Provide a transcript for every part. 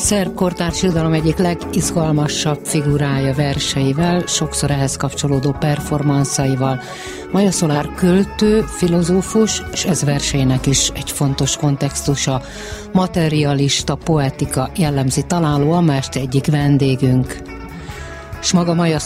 szerb kortárs irodalom egyik legizgalmasabb figurája verseivel, sokszor ehhez kapcsolódó performanszaival. Maja Szolár költő, filozófus, és ez verseinek is egy fontos kontextusa. Materialista poetika jellemzi találó a egyik vendégünk és maga Maja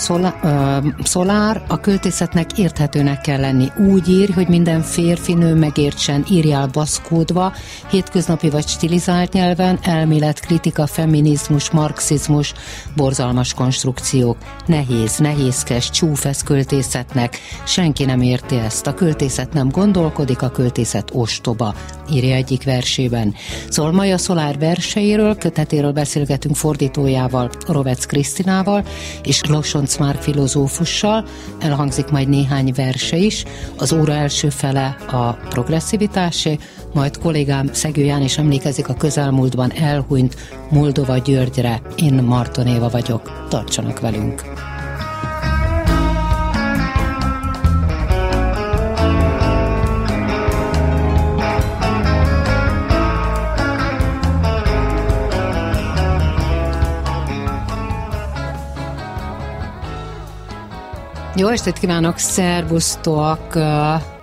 Szolár a költészetnek érthetőnek kell lenni. Úgy ír, hogy minden férfi nő megértsen, írjál baszkódva, hétköznapi vagy stilizált nyelven, elmélet, kritika, feminizmus, marxizmus, borzalmas konstrukciók. Nehéz, nehézkes, csúfesz költészetnek. Senki nem érti ezt. A költészet nem gondolkodik, a költészet ostoba, írja egyik versében. Szóval Maja Szolár verseiről, kötetéről beszélgetünk fordítójával, Rovec Krisztinával, és Losonc Márk filozófussal, elhangzik majd néhány verse is, az óra első fele a progresszivitásé, majd kollégám Szegő Ján is emlékezik a közelmúltban elhunyt Moldova Györgyre. Én Marton Éva vagyok. Tartsanak velünk! Jó estét kívánok, szervusztok!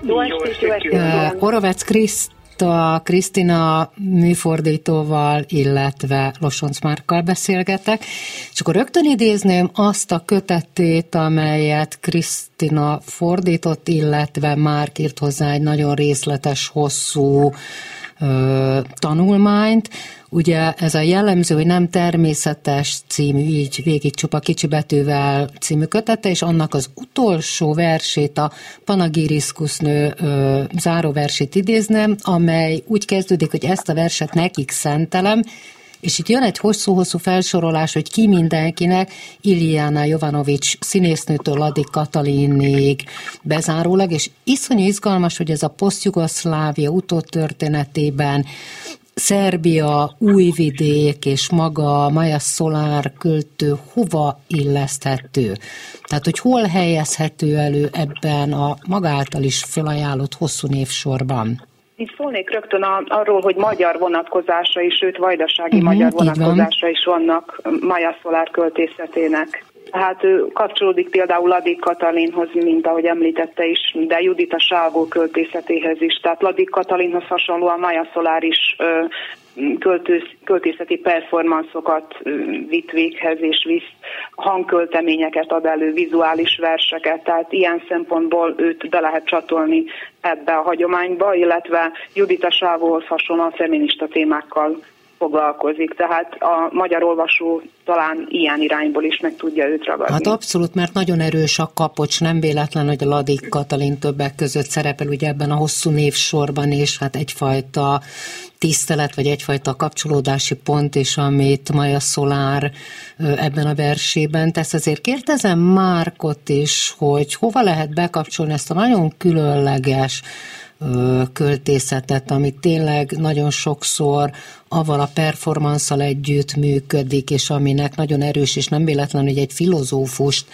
Jó estét kívánok! Orovec Kriszta, Krisztina műfordítóval, illetve Losonc Márkkal beszélgetek, és akkor rögtön idézném azt a kötetét, amelyet Krisztina fordított, illetve Márk írt hozzá egy nagyon részletes, hosszú ö, tanulmányt, Ugye ez a jellemző, hogy nem természetes című, így végig csupa kicsi betűvel című kötete, és annak az utolsó versét, a Panagiriszkusznő záróversét idéznem, amely úgy kezdődik, hogy ezt a verset nekik szentelem, és itt jön egy hosszú-hosszú felsorolás, hogy ki mindenkinek, Iliana Jovanovics színésznőtől Adi Katalinig bezárólag, és iszonyú izgalmas, hogy ez a posztjugoszlávia utótörténetében Szerbia, Újvidék és maga Maja Szolár költő hova illeszthető? Tehát, hogy hol helyezhető elő ebben a magáltal is felajánlott hosszú névsorban? Itt szólnék rögtön arról, hogy magyar vonatkozása is, sőt vajdasági uh-huh, magyar vonatkozása is vannak Maja Szolár költészetének. Hát ő kapcsolódik például Ladik Katalinhoz, mint ahogy említette is, de Judita Sávó költészetéhez is. Tehát Ladik Katalinhoz hasonlóan Maja Szolár is költősz, költészeti performanszokat vitt véghez, és visz hangkölteményeket ad elő, vizuális verseket, tehát ilyen szempontból őt be lehet csatolni ebbe a hagyományba, illetve Judita Sávóhoz hasonlóan feminista témákkal foglalkozik, tehát a magyar olvasó talán ilyen irányból is meg tudja őt ragadni. Hát abszolút, mert nagyon erős a kapocs, nem véletlen, hogy a Ladik Katalin többek között szerepel ugye ebben a hosszú névsorban, és hát egyfajta tisztelet, vagy egyfajta kapcsolódási pont is, amit Maja Szolár ebben a versében tesz. Azért kérdezem Márkot is, hogy hova lehet bekapcsolni ezt a nagyon különleges költészetet, ami tényleg nagyon sokszor avval a performanszal együtt működik, és aminek nagyon erős, és nem véletlen, hogy egy filozófust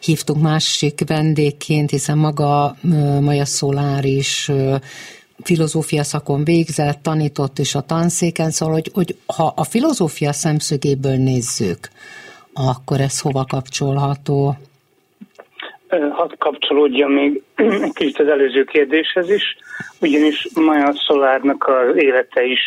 hívtunk másik vendégként, hiszen maga Maja Szolár is filozófia szakon végzett, tanított is a tanszéken, szóval, hogy, hogy ha a filozófia szemszögéből nézzük, akkor ez hova kapcsolható? Hadd kapcsolódja még egy kicsit az előző kérdéshez is, ugyanis Maja Szolárnak az élete is,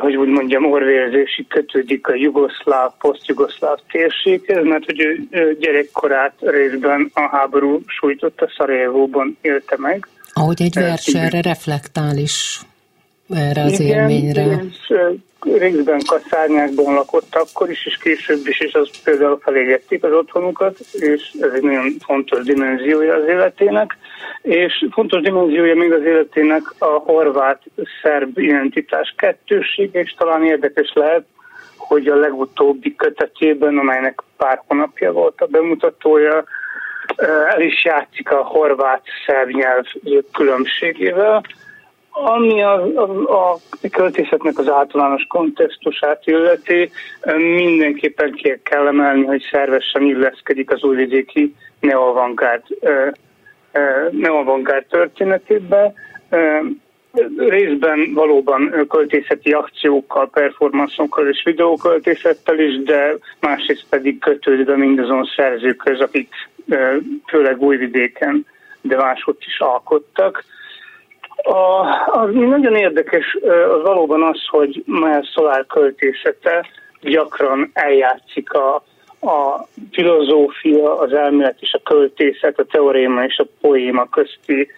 hogy úgy mondjam, orvérzési kötődik a jugoszláv, posztjugoszláv térséghez, mert hogy ő gyerekkorát részben a háború sújtotta Szarajevóban élte meg. Ahogy egy vers erre reflektál is erre az igen, élményre. Igen, részben kaszárnyákban lakott akkor is, és később is, és az például felégették az otthonukat, és ez egy nagyon fontos dimenziója az életének, és fontos dimenziója még az életének a horvát-szerb identitás kettősége, és talán érdekes lehet, hogy a legutóbbi kötetében, amelynek pár hónapja volt a bemutatója, el is játszik a horvát-szerb nyelv különbségével, ami a, a, a költészetnek az általános kontextusát illeti, mindenképpen ki kell emelni, hogy szervesen illeszkedik az újvidéki neoavantgárd, neoavantgárd történetébe. Részben valóban költészeti akciókkal, performanszokkal és videóköltészettel is, de másrészt pedig kötődve mindazon szerzőkhöz, akik főleg újvidéken, de máshogy is alkottak. A, az nagyon érdekes az valóban az, hogy Maja Szolár költészete gyakran eljátszik a, a filozófia, az elmélet és a költészet, a teoréma és a poéma közti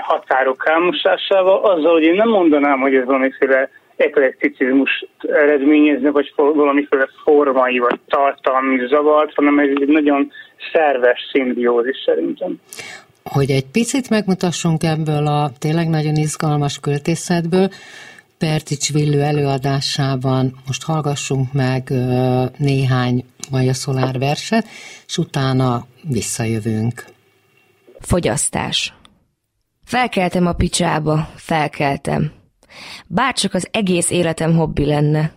határok elmosásával, azzal, hogy én nem mondanám, hogy ez valamiféle eklekticizmus eredményezne, vagy valamiféle formai vagy tartalmi zavart, hanem ez egy nagyon szerves szimbiózis szerintem. Hogy egy picit megmutassunk ebből a tényleg nagyon izgalmas költészetből, Pertics Villő előadásában most hallgassunk meg néhány Maja Szolár verset, és utána visszajövünk. Fogyasztás. Felkeltem a picsába, felkeltem. Bárcsak az egész életem hobbi lenne.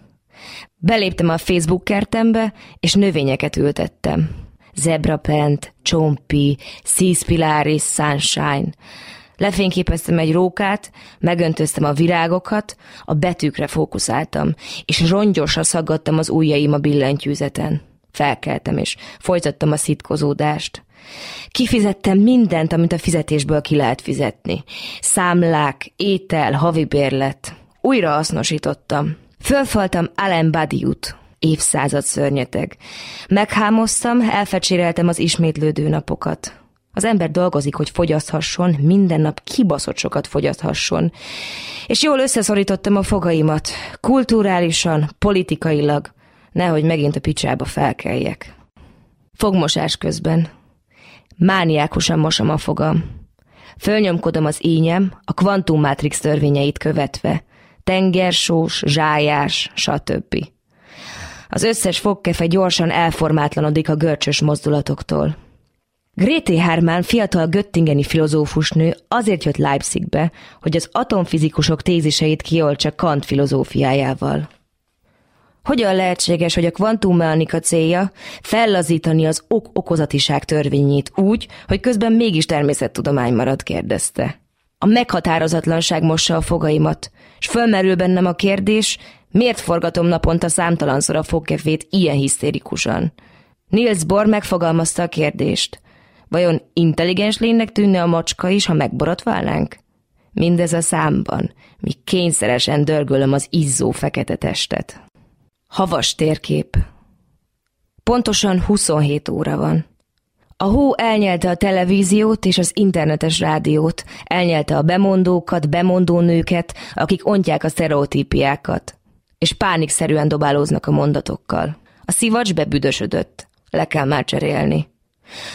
Beléptem a Facebook kertembe, és növényeket ültettem. Zebrapent, csompi, Cispilaris, Sunshine. Lefényképeztem egy rókát, megöntöztem a virágokat, a betűkre fókuszáltam, és rongyosra szaggattam az ujjaim a billentyűzeten. Felkeltem, és folytattam a szitkozódást. Kifizettem mindent, amit a fizetésből ki lehet fizetni. Számlák, étel, havi bérlet. Újra hasznosítottam. Fölfaltam Allen Badiut, évszázad szörnyeteg. Meghámoztam, elfecséreltem az ismétlődő napokat. Az ember dolgozik, hogy fogyaszthasson, minden nap kibaszott sokat fogyaszthasson. És jól összeszorítottam a fogaimat, kulturálisan, politikailag, nehogy megint a picsába felkeljek. Fogmosás közben. Mániákusan mosom a fogam. Fölnyomkodom az ínyem, a kvantummátrix törvényeit követve. Tengersós, zsájás, stb. Az összes fogkefe gyorsan elformátlanodik a görcsös mozdulatoktól. Grété Hermann fiatal göttingeni filozófusnő azért jött Leipzigbe, hogy az atomfizikusok téziseit kioltsa Kant filozófiájával. Hogyan lehetséges, hogy a kvantummechanika célja fellazítani az ok-okozatiság törvényét úgy, hogy közben mégis természettudomány marad, kérdezte. A meghatározatlanság mossa a fogaimat, és fölmerül bennem a kérdés, miért forgatom naponta számtalanszor a fogkefét ilyen hisztérikusan. Niels Bohr megfogalmazta a kérdést. Vajon intelligens lénynek tűnne a macska is, ha megborotválnánk? Mindez a számban, míg kényszeresen dörgölöm az izzó fekete testet. Havas térkép. Pontosan 27 óra van. A hó elnyelte a televíziót és az internetes rádiót, elnyelte a bemondókat, bemondó nőket, akik ontják a sztereotípiákat, és pánikszerűen dobálóznak a mondatokkal. A szivacs bebüdösödött. Le kell már cserélni.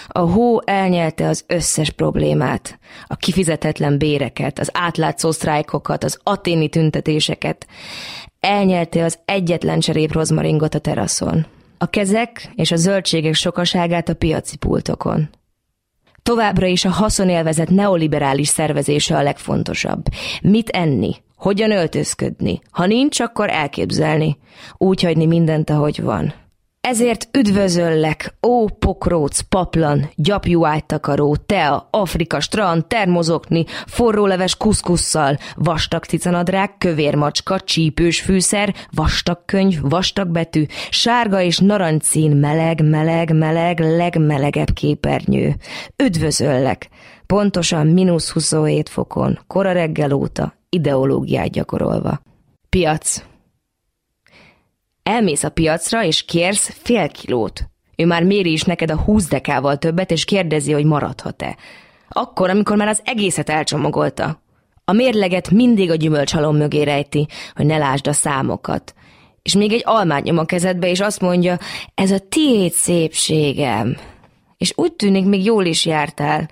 A hó elnyelte az összes problémát, a kifizetetlen béreket, az átlátszó sztrájkokat, az aténi tüntetéseket. Elnyelte az egyetlen cserép rozmaringot a teraszon. A kezek és a zöldségek sokaságát a piaci pultokon. Továbbra is a haszonélvezet neoliberális szervezése a legfontosabb. Mit enni? Hogyan öltözködni? Ha nincs, akkor elképzelni. Úgy hagyni mindent, ahogy van. Ezért üdvözöllek, ó pokróc, paplan, gyapjú ágytakaró, tea, Afrika, strand, termozokni, forróleves kuszkusszal, vastag cicanadrág, kövér macska, csípős fűszer, vastag könyv, vastag betű, sárga és narancszín, meleg, meleg, meleg, legmelegebb képernyő. Üdvözöllek! Pontosan mínusz 27 fokon, kora reggel óta, ideológiát gyakorolva. Piac. Elmész a piacra, és kérsz fél kilót. Ő már méri is neked a húsz dekával többet, és kérdezi, hogy maradhat-e. Akkor, amikor már az egészet elcsomagolta. A mérleget mindig a gyümölcsalom mögé rejti, hogy ne lásd a számokat. És még egy almát nyom a kezedbe, és azt mondja, ez a tiéd szépségem. És úgy tűnik, még jól is jártál,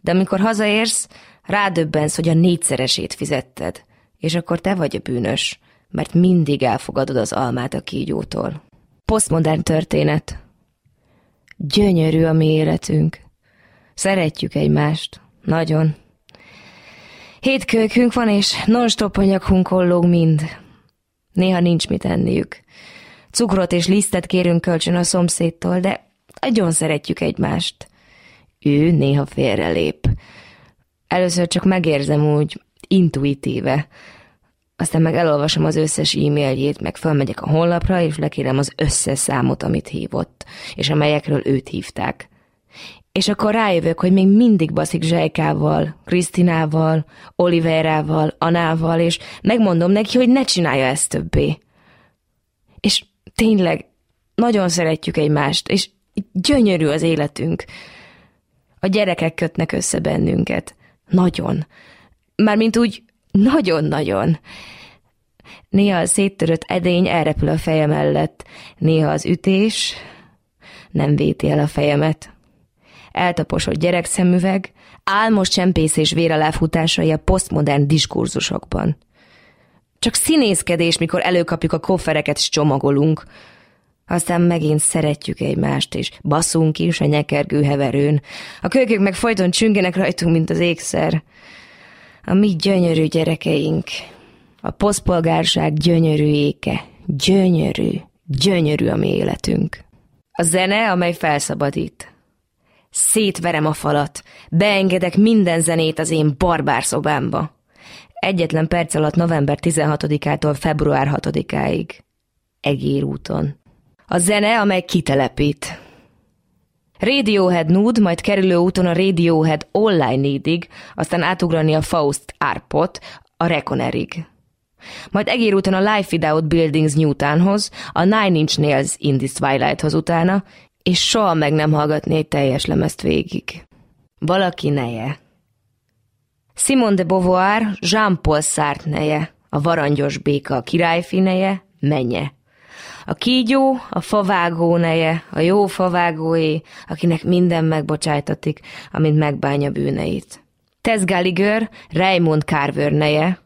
de amikor hazaérsz, rádöbbensz, hogy a négyszeresét fizetted. És akkor te vagy a bűnös mert mindig elfogadod az almát a kígyótól. Posztmodern történet. Gyönyörű a mi életünk. Szeretjük egymást. Nagyon. Hét van, és non-stop a nyakunkon lóg mind. Néha nincs mit enniük. Cukrot és lisztet kérünk kölcsön a szomszédtól, de nagyon szeretjük egymást. Ő néha félrelép. Először csak megérzem úgy, intuitíve. Aztán meg elolvasom az összes e-mailjét, meg fölmegyek a honlapra, és lekérem az összes számot, amit hívott, és amelyekről őt hívták. És akkor rájövök, hogy még mindig baszik Zsejkával, Krisztinával, Oliverával, Anával, és megmondom neki, hogy ne csinálja ezt többé. És tényleg nagyon szeretjük egymást, és gyönyörű az életünk. A gyerekek kötnek össze bennünket. Nagyon. Mármint úgy nagyon-nagyon. Néha a széttörött edény elrepül a feje mellett, néha az ütés nem véti el a fejemet. Eltaposott gyerekszemüveg, álmos csempész és véraláfutásai a posztmodern diskurzusokban. Csak színészkedés, mikor előkapjuk a koffereket és csomagolunk. Aztán megint szeretjük egymást, és baszunk is a nyekergő heverőn. A kölykök meg folyton csüngenek rajtunk, mint az ékszer. A mi gyönyörű gyerekeink. A poszpolgárság gyönyörű éke. Gyönyörű, gyönyörű a mi életünk. A zene, amely felszabadít. Szétverem a falat, beengedek minden zenét az én barbár szobámba. Egyetlen perc alatt november 16-ától február 6-áig. Egér úton. A zene, amely kitelepít. Radiohead Nude, majd kerülő úton a Radiohead Online Needig, aztán átugrani a Faust Arpot, a Reconerig. Majd egér úton a Life Without Buildings Newtonhoz, a Nine Inch Nails In This Twilighthoz utána, és soha meg nem hallgatni egy teljes lemezt végig. Valaki neje. Simone de Beauvoir, Jean-Paul Sartre neje, a varangyos béka a királyfi neje, menye. A kígyó, a favágó neje, a jó favágóé, akinek minden megbocsájtatik, amint megbánja bűneit. Tess Gallagher, Raymond Carver neje,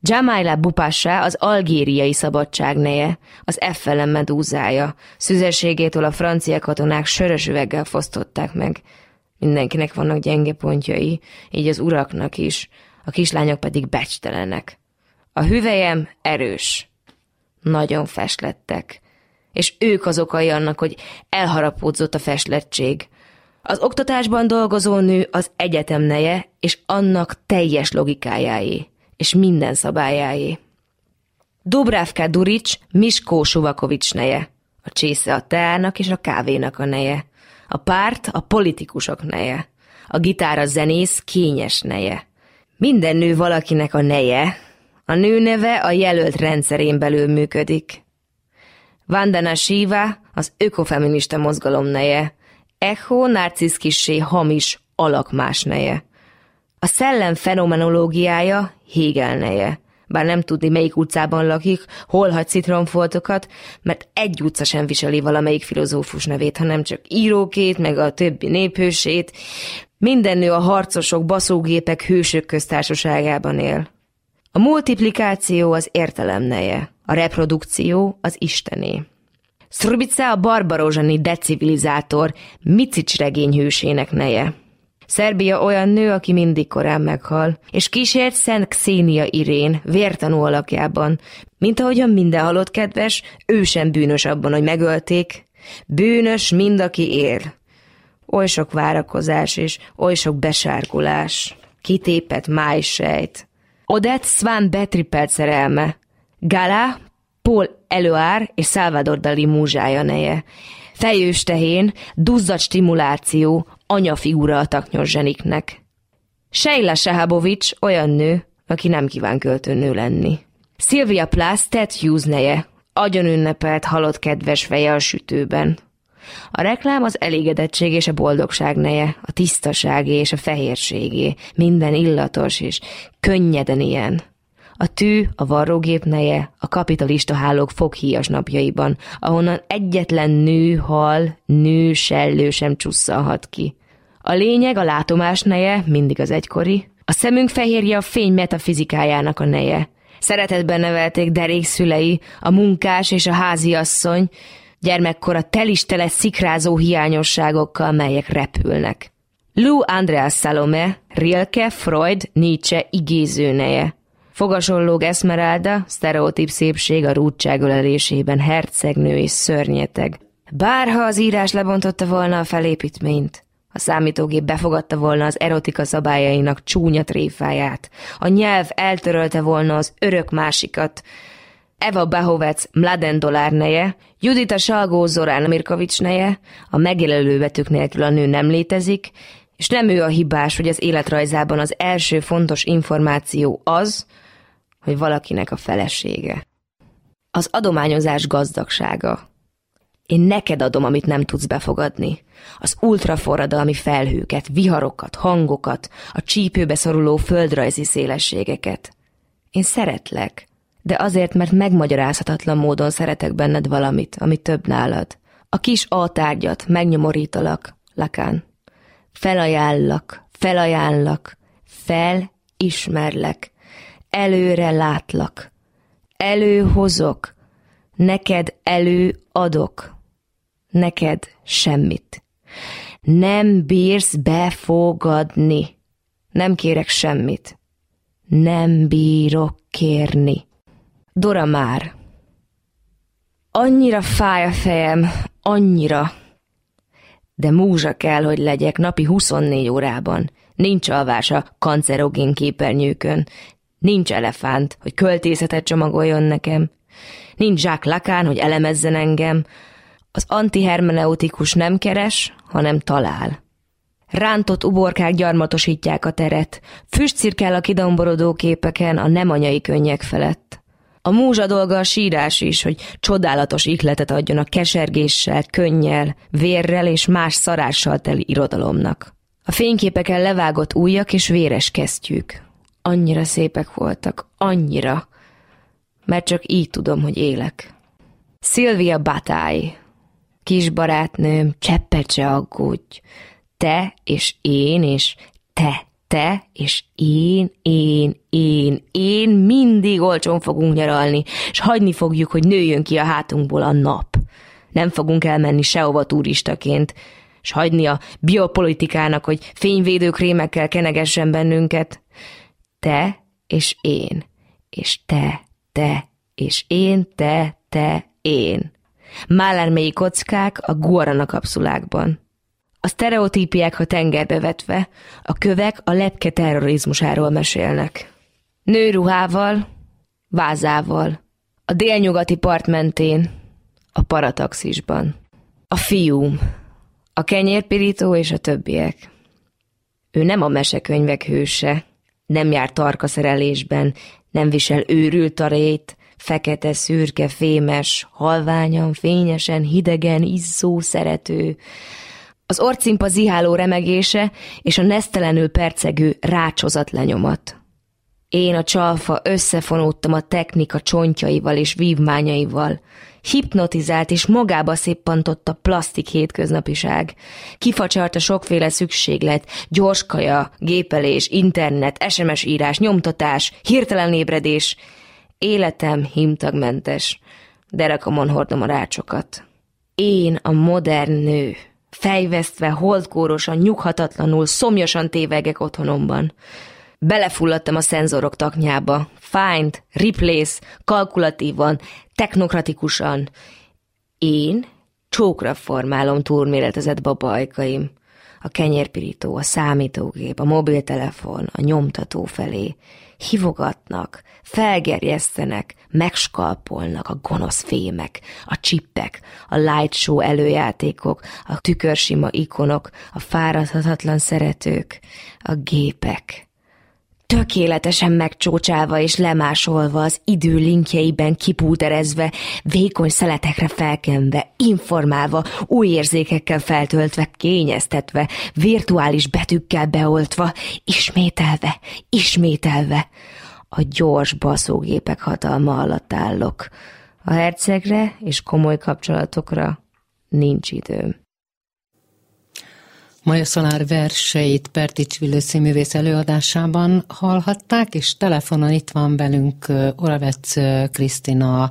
Jamaila Bupassa az algériai szabadság neje, az Effelen medúzája, szüzességétől a francia katonák sörös üveggel fosztották meg. Mindenkinek vannak gyenge pontjai, így az uraknak is, a kislányok pedig becstelenek. A hüvelyem erős, nagyon feslettek, és ők az okai annak, hogy elharapódzott a feslettség. Az oktatásban dolgozó nő az egyetem neje, és annak teljes logikájáé, és minden szabályáé. Dubravka Durics Miskó Suvakovics neje, a csésze a teának és a kávénak a neje, a párt a politikusok neje, a gitár a zenész kényes neje. Minden nő valakinek a neje, a nő neve a jelölt rendszerén belül működik. Vandana Shiva az ökofeminista mozgalom neje, Echo narciszkissé hamis alakmás neje. A szellem fenomenológiája Hegel neje, bár nem tudni, melyik utcában lakik, hol hagy citromfoltokat, mert egy utca sem viseli valamelyik filozófus nevét, hanem csak írókét, meg a többi néphősét. Minden nő a harcosok, baszógépek, hősök köztársaságában él. A multiplikáció az értelem neje, a reprodukció az istené. Srubica a barbarozsani decivilizátor, Micics regényhősének neje. Szerbia olyan nő, aki mindig korán meghal, és kísért Szent Xénia Irén vértanú alakjában, mint ahogyan minden halott kedves, ő sem bűnös abban, hogy megölték. Bűnös mind, aki él. Oly sok várakozás és oly sok besárgulás. Kitépett májsejt. Odette Svan Betripelt szerelme. Gala, Paul Eloár és Salvador Dali múzsája neje. Fejős tehén, duzzat stimuláció, anyafigura a taknyos zseniknek. Sheila Sehabovics olyan nő, aki nem kíván költőnő lenni. Sylvia Plath Ted Hughes neje, agyon ünnepelt halott kedves feje a sütőben. A reklám az elégedettség és a boldogság neje, a tisztaságé és a fehérségé, minden illatos és könnyeden ilyen. A tű, a varrógép neje, a kapitalista hálók foghíjas napjaiban, ahonnan egyetlen nő, hal, nő, sellő sem csusszalhat ki. A lényeg, a látomás neje, mindig az egykori, a szemünk fehérje a fény metafizikájának a neje. Szeretetben nevelték derék szülei, a munkás és a háziasszony, gyermekkora telistele szikrázó hiányosságokkal, melyek repülnek. Lou Andreas Salome, Rilke, Freud, Nietzsche igézőneje. Fogasollóg Esmeralda, sztereotíp szépség a rúdság ölelésében, hercegnő és szörnyeteg. Bárha az írás lebontotta volna a felépítményt, a számítógép befogadta volna az erotika szabályainak csúnya tréfáját, a nyelv eltörölte volna az örök másikat, Eva Bahovec Mladen Dolár neje, Judita Salgó Zorán Mirkovics neje, a megjelölő betűk nélkül a nő nem létezik, és nem ő a hibás, hogy az életrajzában az első fontos információ az, hogy valakinek a felesége. Az adományozás gazdagsága. Én neked adom, amit nem tudsz befogadni. Az ultraforradalmi felhőket, viharokat, hangokat, a csípőbe szoruló földrajzi szélességeket. Én szeretlek, de azért, mert megmagyarázhatatlan módon szeretek benned valamit, ami több nálad. A kis A tárgyat megnyomorítalak, Lakán. Felajánlak, felajánlak, felismerlek, előre látlak, előhozok, neked előadok, neked semmit. Nem bírsz befogadni. Nem kérek semmit. Nem bírok kérni. Dora már. Annyira fáj a fejem, annyira. De múzsa kell, hogy legyek napi 24 órában. Nincs alvás a kancerogén képernyőkön. Nincs elefánt, hogy költészetet csomagoljon nekem. Nincs zsák lakán, hogy elemezzen engem. Az antihermeneutikus nem keres, hanem talál. Rántott uborkák gyarmatosítják a teret, füstcirkál a kidomborodó képeken a nem anyai könnyek felett. A múzsa dolga a sírás is, hogy csodálatos ihletet adjon a kesergéssel, könnyel, vérrel és más szarással teli irodalomnak. A fényképeken levágott ujjak és véres kesztyűk. Annyira szépek voltak, annyira, mert csak így tudom, hogy élek. Szilvia Batály, kis barátnőm, cseppet se aggódj, te és én és te te és én, én, én, én mindig olcsón fogunk nyaralni, és hagyni fogjuk, hogy nőjön ki a hátunkból a nap. Nem fogunk elmenni sehova turistaként, és hagyni a biopolitikának, hogy fényvédőkrémekkel kenegessen bennünket. Te és én, és te, te, és én, te, te, én. Málármélyi kockák a guarana kapszulákban. A sztereotípiák a tengerbe vetve, a kövek a lepke terrorizmusáról mesélnek. Nőruhával, vázával, a délnyugati part mentén, a parataxisban. A fiúm, a kenyérpirító és a többiek. Ő nem a mesekönyvek hőse, nem jár tarka szerelésben, nem visel őrült tarét, fekete, szürke, fémes, halványan, fényesen, hidegen, izzó, szerető, az orcimpa ziháló remegése és a nesztelenül percegő rácsozat lenyomat. Én a csalfa összefonódtam a technika csontjaival és vívmányaival. Hipnotizált és magába szippantott a plastik hétköznapiság. Kifacsart a sokféle szükséglet, gyorskaja, gépelés, internet, SMS írás, nyomtatás, hirtelen ébredés. Életem himtagmentes, derekamon hordom a rácsokat. Én a modern nő. Fejvesztve, holdkórosan, nyughatatlanul, szomjasan tévegek otthonomban. Belefulladtam a szenzorok taknyába. Find, replace, kalkulatívan, technokratikusan. Én csókra formálom túlméretezett babajkaim. A kenyérpirító, a számítógép, a mobiltelefon, a nyomtató felé. Hivogatnak, felgerjesztenek, megskalpolnak a gonosz fémek, a csippek, a light show előjátékok, a tükörsima ikonok, a fáradhatatlan szeretők, a gépek. Tökéletesen megcsócsálva és lemásolva, az idő linkjeiben kipúterezve, vékony szeletekre felkenve, informálva, új érzékekkel feltöltve, kényeztetve, virtuális betűkkel beoltva, ismételve, ismételve, a gyors baszógépek hatalma alatt állok. A hercegre és komoly kapcsolatokra nincs időm. Maja Szolár verseit Pertics Villő színművész előadásában hallhatták, és telefonon itt van velünk Oravec Krisztina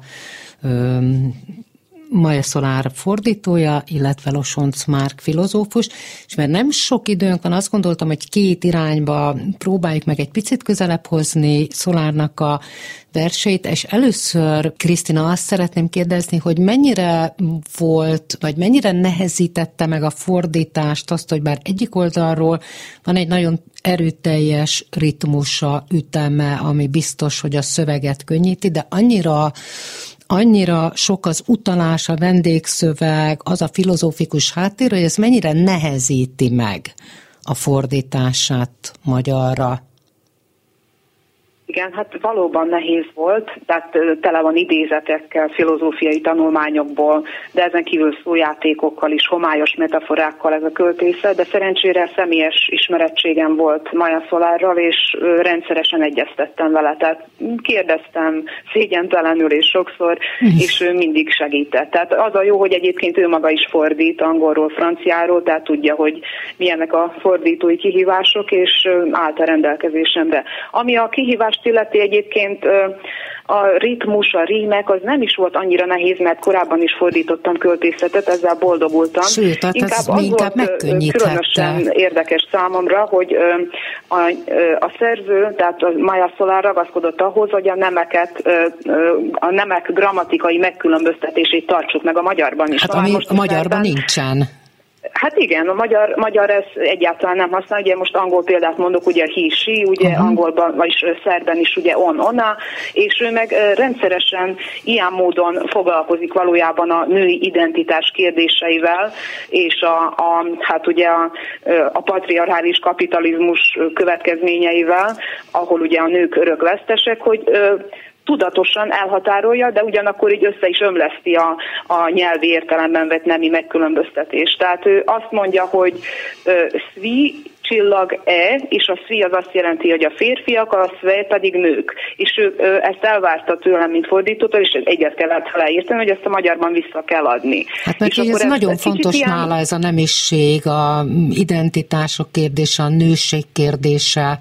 Maja Szolár fordítója, illetve Losonc Márk filozófus, és mert nem sok időnk van, azt gondoltam, hogy két irányba próbáljuk meg egy picit közelebb hozni Szolárnak a verseit, és először, Krisztina, azt szeretném kérdezni, hogy mennyire volt, vagy mennyire nehezítette meg a fordítást azt, hogy bár egyik oldalról van egy nagyon erőteljes ritmusa, üteme, ami biztos, hogy a szöveget könnyíti, de annyira annyira sok az utalás, a vendégszöveg, az a filozófikus háttér, hogy ez mennyire nehezíti meg a fordítását magyarra. Igen, hát valóban nehéz volt, tehát tele van idézetekkel, filozófiai tanulmányokból, de ezen kívül szójátékokkal is, homályos metaforákkal ez a költészet, de szerencsére személyes ismerettségem volt Maja Szolárral, és rendszeresen egyeztettem vele, tehát kérdeztem szégyentelenül és sokszor, és ő mindig segített. Tehát az a jó, hogy egyébként ő maga is fordít angolról, franciáról, tehát tudja, hogy milyenek a fordítói kihívások, és állt a rendelkezésemre. Ami a kihívás írást illeti egyébként a ritmus, a rímek, az nem is volt annyira nehéz, mert korábban is fordítottam költészetet, ezzel boldogultam. Sőt, tehát inkább az, az inkább volt különösen érdekes számomra, hogy a, a szerző, tehát a Maja Szolár ragaszkodott ahhoz, hogy a nemeket, a nemek grammatikai megkülönböztetését tartsuk meg a magyarban is. Hát ami most a magyarban nincsen. Hát igen, a magyar, magyar ez egyáltalán nem használ, ugye most angol példát mondok, ugye she, ugye uh-huh. angolban, vagyis szerben is ugye on, ona, és ő meg rendszeresen ilyen módon foglalkozik valójában a női identitás kérdéseivel, és a, a hát ugye a, a patriarchális kapitalizmus következményeivel, ahol ugye a nők örökvesztesek, hogy tudatosan elhatárolja, de ugyanakkor így össze is ömleszti a, a nyelvi értelemben vett nemi megkülönböztetést. Tehát ő azt mondja, hogy szvi csillag E, és a szvi az azt jelenti, hogy a férfiak, a szve pedig nők. És ő, ő ezt elvárta tőlem, mint fordítótól, és egyet kellett leírtani, hogy ezt a magyarban vissza kell adni. Hát neki és ez nagyon ez fontos ilyen... nála ez a nemiség, a identitások kérdése, a nőség kérdése.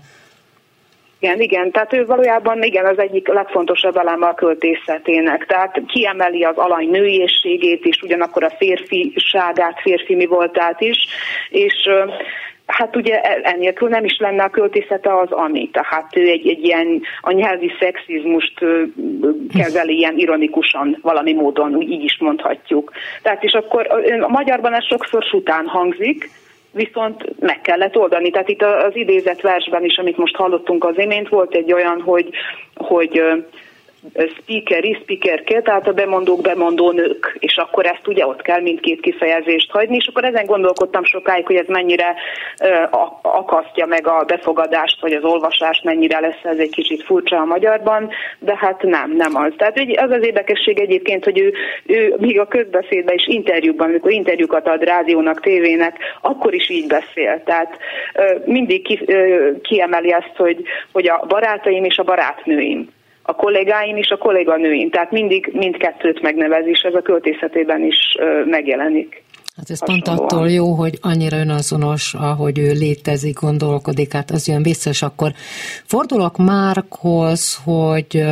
Igen, igen, tehát ő valójában igen az egyik legfontosabb eleme a költészetének. Tehát kiemeli az alany nőiességét is, ugyanakkor a férfiságát, férfi mi voltát is, és Hát ugye e, ennélkül nem is lenne a költészete az ami, tehát ő egy, egy ilyen a nyelvi szexizmust kezeli ilyen ironikusan valami módon, úgy így is mondhatjuk. Tehát és akkor a magyarban ez sokszor sután hangzik, viszont meg kellett oldani. Tehát itt az idézett versben is, amit most hallottunk az imént, volt egy olyan, hogy, hogy speakeri, speakerke, tehát a bemondók bemondó nők, és akkor ezt ugye ott kell mindkét kifejezést hagyni, és akkor ezen gondolkodtam sokáig, hogy ez mennyire akasztja meg a befogadást, vagy az olvasást, mennyire lesz ez egy kicsit furcsa a magyarban, de hát nem, nem az. Tehát az az érdekesség egyébként, hogy ő, ő még a közbeszédben is interjúban, amikor interjúkat ad rádiónak, tévének, akkor is így beszél. Tehát mindig ki, kiemeli azt, hogy, hogy a barátaim és a barátnőim a kollégáim és a kolléganőim. Tehát mindig mindkettőt megnevez, és ez a költészetében is megjelenik. Hát ez pont attól jó, hogy annyira önazonos, ahogy ő létezik, gondolkodik, hát az jön vissza, és akkor fordulok Márkhoz, hogy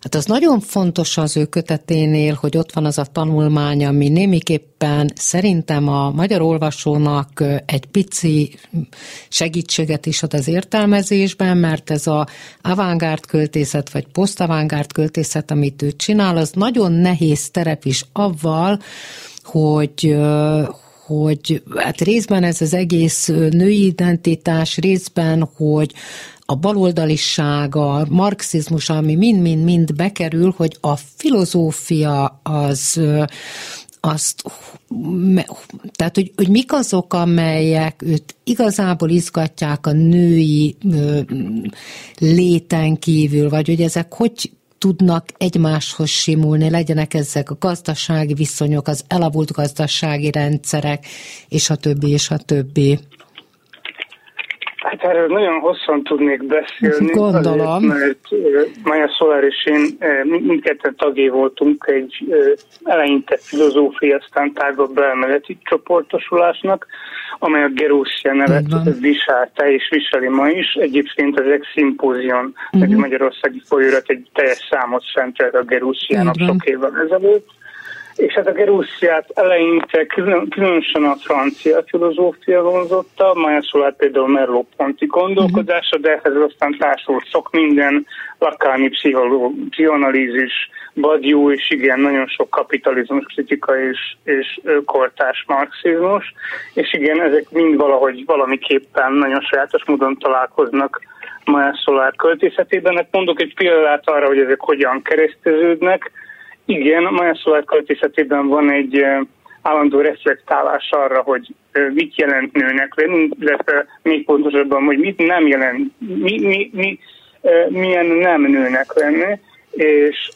hát az nagyon fontos az ő köteténél, hogy ott van az a tanulmány, ami némiképpen szerintem a magyar olvasónak egy pici segítséget is ad az értelmezésben, mert ez a avantgárd költészet, vagy posztavantgárd költészet, amit ő csinál, az nagyon nehéz terep is avval, hogy hogy hát részben ez az egész női identitás, részben, hogy a baloldaliság, a marxizmus, ami mind-mind-mind bekerül, hogy a filozófia az azt, tehát, hogy, hogy mik azok, amelyek őt igazából izgatják a női léten kívül, vagy hogy ezek hogy tudnak egymáshoz simulni, legyenek ezek a gazdasági viszonyok, az elavult gazdasági rendszerek, és a többi, és a többi. Hát erről nagyon hosszan tudnék beszélni. Gondolom. Azért, mert Maja Szolár és én mindketten tagjé voltunk egy eleinte filozófia, aztán tágabb elméleti csoportosulásnak, amely a Gerusia nevet viselte és viseli ma is. Egyébként az egy szimpózion, uh-huh. egy magyarországi folyórat egy teljes számot szentelt a Gerusiának sok évvel ezelőtt és hát a Gerussiát eleinte különösen a francia filozófia vonzotta, Maja Szolár például Merleau-Ponti gondolkodása, de ehhez aztán társult sok minden, lakáni pszichoanalízis, Badiou, és igen, nagyon sok kapitalizmus kritika és, és kortás marxizmus, és igen, ezek mind valahogy valamiképpen nagyon sajátos módon találkoznak Maja Szolár költészetében. Hát mondok egy példát arra, hogy ezek hogyan kereszteződnek, igen, a Maja Szolár költészetében van egy állandó reflektálás arra, hogy mit jelent nőnek lenni, illetve még pontosabban, hogy mit nem jelent, mi, mi, mi, milyen nem nőnek lenni, és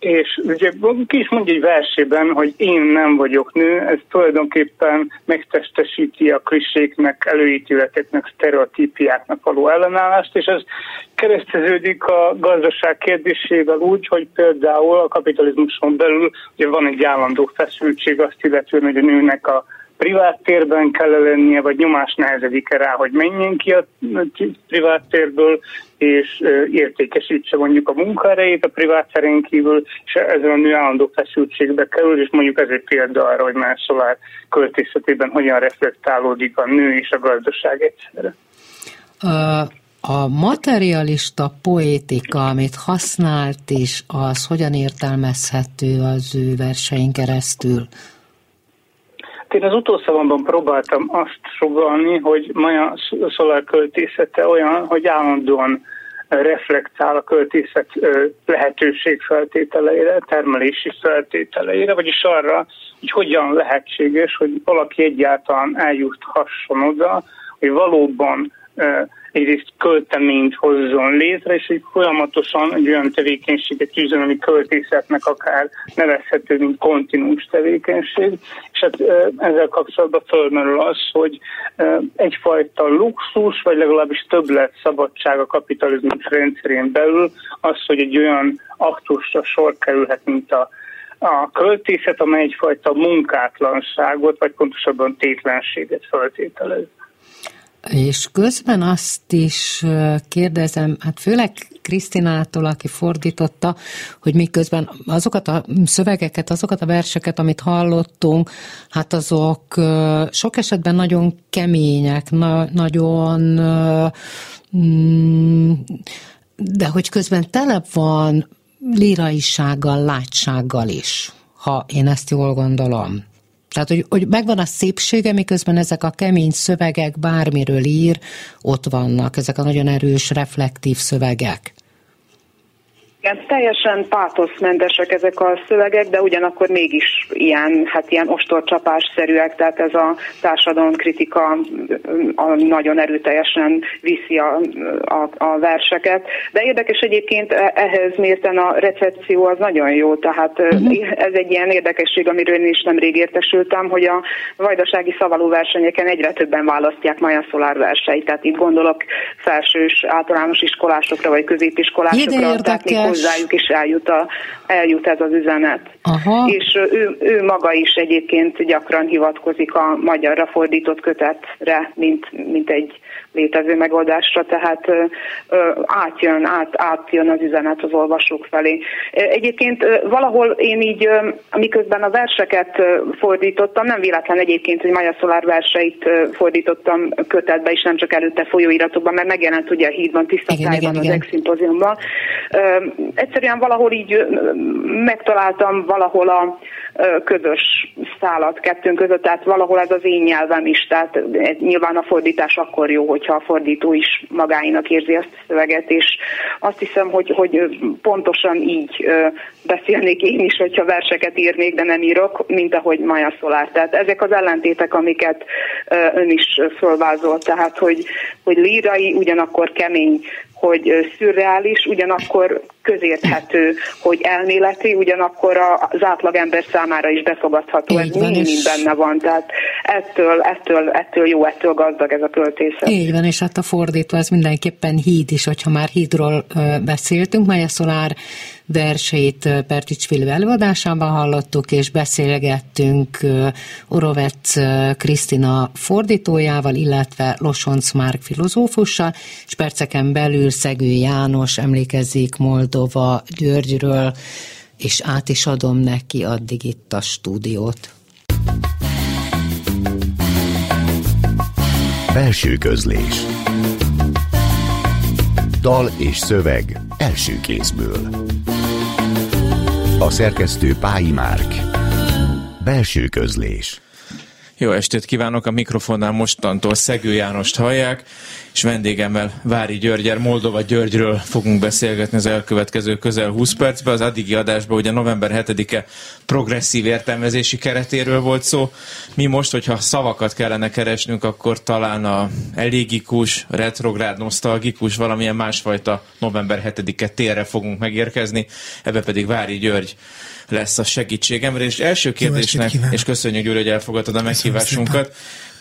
és ugye ki is mondja egy versében, hogy én nem vagyok nő, ez tulajdonképpen megtestesíti a kliséknek, előítéleteknek, sztereotípiáknak való ellenállást, és ez kereszteződik a gazdaság kérdésével úgy, hogy például a kapitalizmuson belül ugye van egy állandó feszültség azt illetően, hogy a nőnek a privát térben kell lennie, vagy nyomás nehezedik rá, hogy menjen ki a privát térből, és értékesítse mondjuk a munkaerejét a privát terén kívül, és ezzel a nő állandó feszültségbe kerül, és mondjuk ez egy példa arra, hogy más szolár költészetében hogyan reflektálódik a nő és a gazdaság egyszerre. A materialista poétika, amit használt is, az hogyan értelmezhető az ő versein keresztül? Én az utószavamban próbáltam azt sugalni, hogy Maja Szolár költészete olyan, hogy állandóan reflektál a költészet lehetőség feltételeire, termelési feltételeire, vagyis arra, hogy hogyan lehetséges, hogy valaki egyáltalán eljuthasson oda, hogy valóban egyrészt költeményt hozzon létre, és egy folyamatosan egy olyan tevékenységet tűzön, ami költészetnek akár nevezhető, mint kontinús tevékenység. És hát ezzel kapcsolatban fölmerül az, hogy egyfajta luxus, vagy legalábbis többlet szabadság a kapitalizmus rendszerén belül az, hogy egy olyan aktusra sor kerülhet, mint a a költészet, amely egyfajta munkátlanságot, vagy pontosabban tétlenséget feltételez. És közben azt is kérdezem, hát főleg Krisztinától, aki fordította, hogy miközben azokat a szövegeket, azokat a verseket, amit hallottunk, hát azok sok esetben nagyon kemények, na, nagyon mm, de hogy közben tele van líraisággal, látsággal is, ha én ezt jól gondolom. Tehát, hogy, hogy megvan a szépsége, miközben ezek a kemény szövegek bármiről ír, ott vannak, ezek a nagyon erős, reflektív szövegek. Igen, teljesen pátoszmentesek ezek a szövegek, de ugyanakkor mégis ilyen, hát ilyen ostorcsapásszerűek, tehát ez a társadalomkritika a, nagyon erőteljesen viszi a, a, a verseket. De érdekes egyébként e, ehhez mérten a recepció az nagyon jó, tehát uh-huh. ez egy ilyen érdekesség, amiről én is nemrég értesültem, hogy a vajdasági szavaló versenyeken egyre többen választják Maja Szolár verseit, tehát itt gondolok felsős általános iskolásokra vagy középiskolásokra, tehát hozzájuk is eljut, a, eljut ez az üzenet. Aha. És ő, ő maga is egyébként gyakran hivatkozik a magyarra fordított kötetre, mint, mint egy létező megoldásra, tehát átjön, át, átjön az üzenet az olvasók felé. Egyébként valahol én így, miközben a verseket fordítottam, nem véletlen egyébként, hogy Maja Szolár verseit fordítottam kötetbe, és nem csak előtte folyóiratokban, mert megjelent ugye a hídban, tiszta tájban, az eximpoziumban. Egyszerűen valahol így megtaláltam valahol a közös szálat kettőnk között, tehát valahol ez az én nyelvem is, tehát nyilván a fordítás akkor jó, hogyha a fordító is magáinak érzi azt a szöveget, és azt hiszem, hogy, hogy pontosan így beszélnék én is, hogyha verseket írnék, de nem írok, mint ahogy Maja Szolár. Tehát ezek az ellentétek, amiket ön is fölvázolt, tehát hogy, hogy lírai, ugyanakkor kemény hogy szürreális, ugyanakkor közérthető, hogy elméleti, ugyanakkor az átlagember számára is befogadható. Így Ez mind, mind benne van, tehát ettől, ettől, ettől jó, ettől gazdag ez a költészet. Így van, és hát a fordítva ez mindenképpen híd is, hogyha már hídról beszéltünk, mely a Szolár verseit Pertics Filő előadásában hallottuk, és beszélgettünk Orovec Krisztina fordítójával, illetve Losonc Márk filozófussal, és perceken belül Szegő János emlékezik Moldova Györgyről, és át is adom neki addig itt a stúdiót. Belső közlés Dal és szöveg első kézből A szerkesztő Pályi Márk. Belső közlés jó estét kívánok, a mikrofonnál mostantól Szegő Jánost hallják, és vendégemmel Vári Györgyer, Moldova Györgyről fogunk beszélgetni az elkövetkező közel 20 percben. Az addigi adásban ugye november 7-e progresszív értelmezési keretéről volt szó. Mi most, hogyha szavakat kellene keresnünk, akkor talán a elégikus, retrográd, nosztalgikus, valamilyen másfajta november 7-e térre fogunk megérkezni. Ebbe pedig Vári György lesz a segítségemre. És első kérdésnek, és köszönjük Gyuri, hogy elfogadtad a meghívásunkat.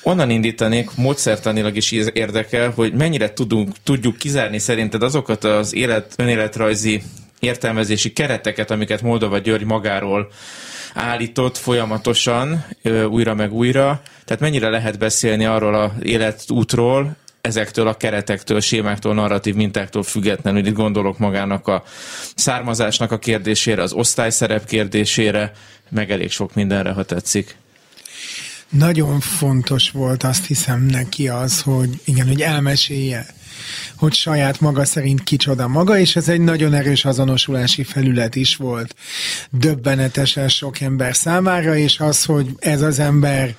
Onnan indítanék, módszertanilag is érdekel, hogy mennyire tudunk, tudjuk kizárni szerinted azokat az élet, önéletrajzi értelmezési kereteket, amiket Moldova György magáról állított folyamatosan, újra meg újra. Tehát mennyire lehet beszélni arról az életútról, ezektől a keretektől, sémáktól, narratív mintáktól függetlenül, itt gondolok magának a származásnak a kérdésére, az osztályszerep kérdésére, meg elég sok mindenre, ha tetszik. Nagyon fontos volt azt hiszem neki az, hogy igen, hogy elmesélje hogy saját maga szerint kicsoda maga, és ez egy nagyon erős azonosulási felület is volt. Döbbenetesen sok ember számára, és az, hogy ez az ember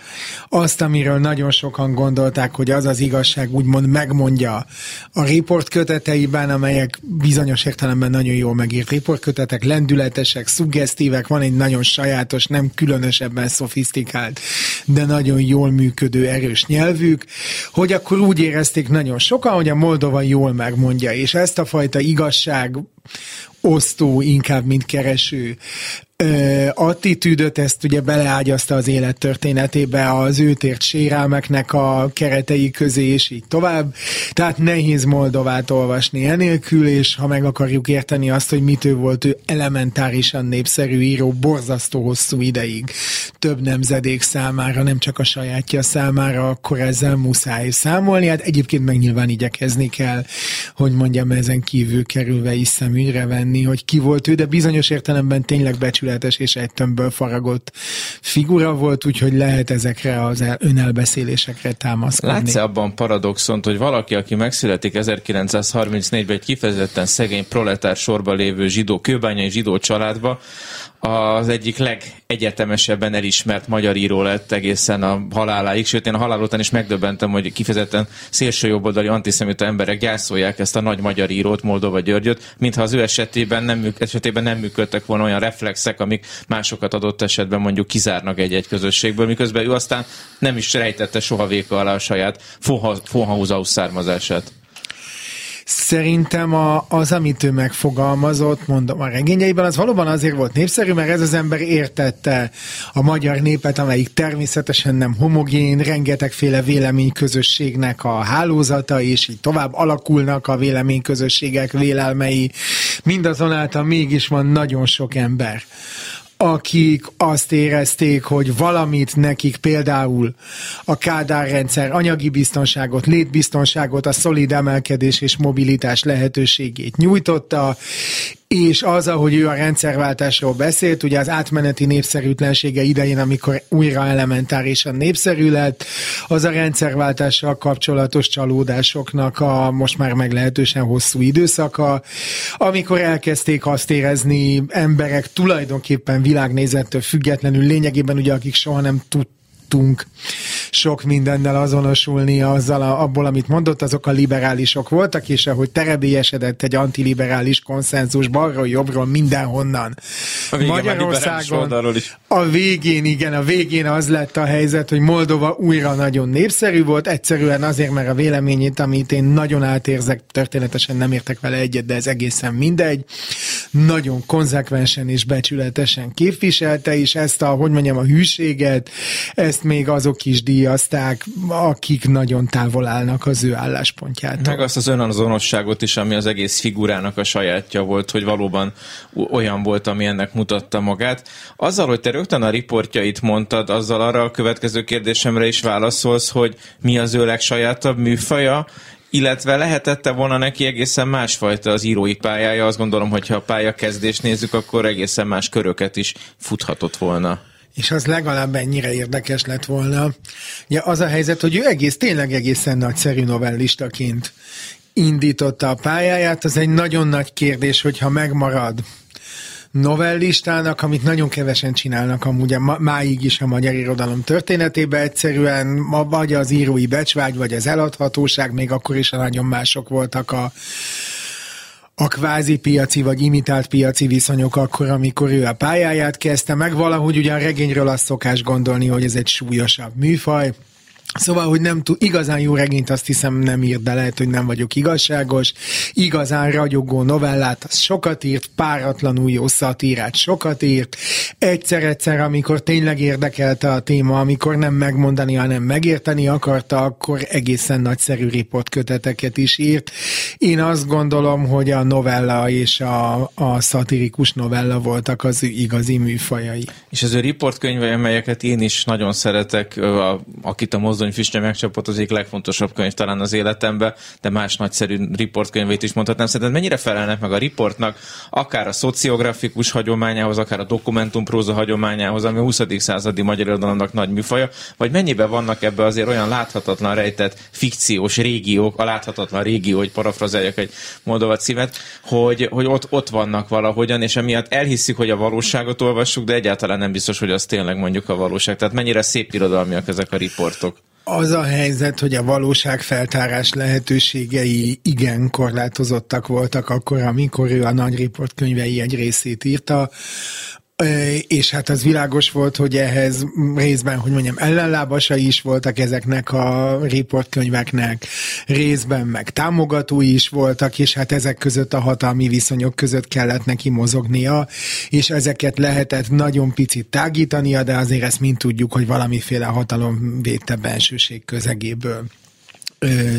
azt, amiről nagyon sokan gondolták, hogy az az igazság, úgymond megmondja a riport köteteiben, amelyek bizonyos értelemben nagyon jól megírt riportkötetek, lendületesek, szuggesztívek, van egy nagyon sajátos, nem különösebben szofisztikált, de nagyon jól működő, erős nyelvük, hogy akkor úgy érezték nagyon sokan, hogy a moldovai jól megmondja, és ezt a fajta igazság osztó inkább, mint kereső attitűdöt, ezt ugye beleágyazta az élet történetébe az őt ért sérelmeknek a keretei közé, és így tovább. Tehát nehéz Moldovát olvasni enélkül, és ha meg akarjuk érteni azt, hogy mitől volt ő elementárisan népszerű író, borzasztó hosszú ideig több nemzedék számára, nem csak a sajátja számára, akkor ezzel muszáj számolni. Hát egyébként meg nyilván igyekezni kell, hogy mondjam, ezen kívül kerülve is szemügyre venni, hogy ki volt ő, de bizonyos értelemben tényleg becsület becsületes és egy tömbből faragott figura volt, úgyhogy lehet ezekre az önelbeszélésekre támaszkodni. Látsz abban paradoxont, hogy valaki, aki megszületik 1934-ben egy kifejezetten szegény proletár sorba lévő zsidó, kőbányai zsidó családba, az egyik legegyetemesebben elismert magyar író lett egészen a haláláig, sőt én a halál után is megdöbbentem, hogy kifejezetten szélsőjobboldali antiszemita emberek gyászolják ezt a nagy magyar írót, Moldova Györgyöt, mintha az ő esetében nem, esetében nem működtek volna olyan reflexek, amik másokat adott esetben mondjuk kizárnak egy-egy közösségből, miközben ő aztán nem is rejtette soha véka alá a saját Fohausaus származását. Szerintem a, az, amit ő megfogalmazott, mondom, a regényeiben, az valóban azért volt népszerű, mert ez az ember értette a magyar népet, amelyik természetesen nem homogén, rengetegféle véleményközösségnek a hálózata, és így tovább alakulnak a véleményközösségek vélelmei. Mindazonáltal mégis van nagyon sok ember, akik azt érezték, hogy valamit nekik például a Kádár rendszer anyagi biztonságot, létbiztonságot, a szolid emelkedés és mobilitás lehetőségét nyújtotta, és az, ahogy ő a rendszerváltásról beszélt, ugye az átmeneti népszerűtlensége idején, amikor újra elementárisan népszerű lett, az a rendszerváltással kapcsolatos csalódásoknak a most már meglehetősen hosszú időszaka, amikor elkezdték azt érezni emberek tulajdonképpen világnézettől függetlenül, lényegében ugye akik soha nem tudtunk sok mindennel azonosulni azzal a, abból, amit mondott, azok a liberálisok voltak, és ahogy terebélyesedett egy antiliberális konszenzus balról, jobbról, mindenhonnan. A Magyarországon is. a végén, igen, a végén az lett a helyzet, hogy Moldova újra nagyon népszerű volt, egyszerűen azért, mert a véleményét, amit én nagyon átérzek, történetesen nem értek vele egyet, de ez egészen mindegy, nagyon konzekvensen és becsületesen képviselte, és ezt a, hogy mondjam, a hűséget, ezt még azok is díjazták, akik nagyon távol állnak az ő álláspontjától. Meg azt az önazonosságot is, ami az egész figurának a sajátja volt, hogy valóban olyan volt, ami ennek mutatta magát. Azzal, hogy te rögtön a riportjait mondtad, azzal arra a következő kérdésemre is válaszolsz, hogy mi az ő legsajátabb műfaja, illetve lehetette volna neki egészen másfajta az írói pályája. Azt gondolom, hogy ha a pályakezdést nézzük, akkor egészen más köröket is futhatott volna és az legalább ennyire érdekes lett volna. Ja, az a helyzet, hogy ő egész, tényleg egészen nagyszerű novellistaként indította a pályáját, az egy nagyon nagy kérdés, hogyha megmarad novellistának, amit nagyon kevesen csinálnak amúgy máig is a magyar irodalom történetében, egyszerűen vagy az írói becsvágy, vagy az eladhatóság, még akkor is nagyon mások voltak a a kvázi piaci vagy imitált piaci viszonyok akkor, amikor ő a pályáját kezdte meg. Valahogy ugye regényről azt szokás gondolni, hogy ez egy súlyosabb műfaj, Szóval, hogy nem tud, igazán jó regényt azt hiszem nem írt, de lehet, hogy nem vagyok igazságos. Igazán ragyogó novellát, az sokat írt, páratlanul jó szatírát sokat írt. Egyszer-egyszer, amikor tényleg érdekelte a téma, amikor nem megmondani, hanem megérteni akarta, akkor egészen nagyszerű riportköteteket is írt. Én azt gondolom, hogy a novella és a, a szatirikus novella voltak az igazi műfajai. És az ő riportkönyvei, amelyeket én is nagyon szeretek, a, akit a Mozdony Füstje megcsapott az egyik legfontosabb könyv talán az életemben, de más nagyszerű riportkönyvét is mondhatnám. Szerinted mennyire felelnek meg a riportnak, akár a szociografikus hagyományához, akár a dokumentumpróza hagyományához, ami a 20. századi magyar irodalomnak nagy műfaja, vagy mennyiben vannak ebbe azért olyan láthatatlan rejtett fikciós régiók, a láthatatlan régió, hogy parafrazáljak egy Moldova címet, hogy, hogy ott, ott vannak valahogyan, és emiatt elhisszük, hogy a valóságot olvassuk, de egyáltalán nem biztos, hogy az tényleg mondjuk a valóság. Tehát mennyire szép irodalmiak ezek a riportok. Az a helyzet, hogy a valóságfeltárás lehetőségei igen korlátozottak voltak akkor, amikor ő a nagy riportkönyvei egy részét írta és hát az világos volt, hogy ehhez részben, hogy mondjam, ellenlábasai is voltak ezeknek a riportkönyveknek, részben meg támogatói is voltak, és hát ezek között a hatalmi viszonyok között kellett neki mozognia, és ezeket lehetett nagyon picit tágítania, de azért ezt mind tudjuk, hogy valamiféle hatalom védte bensőség közegéből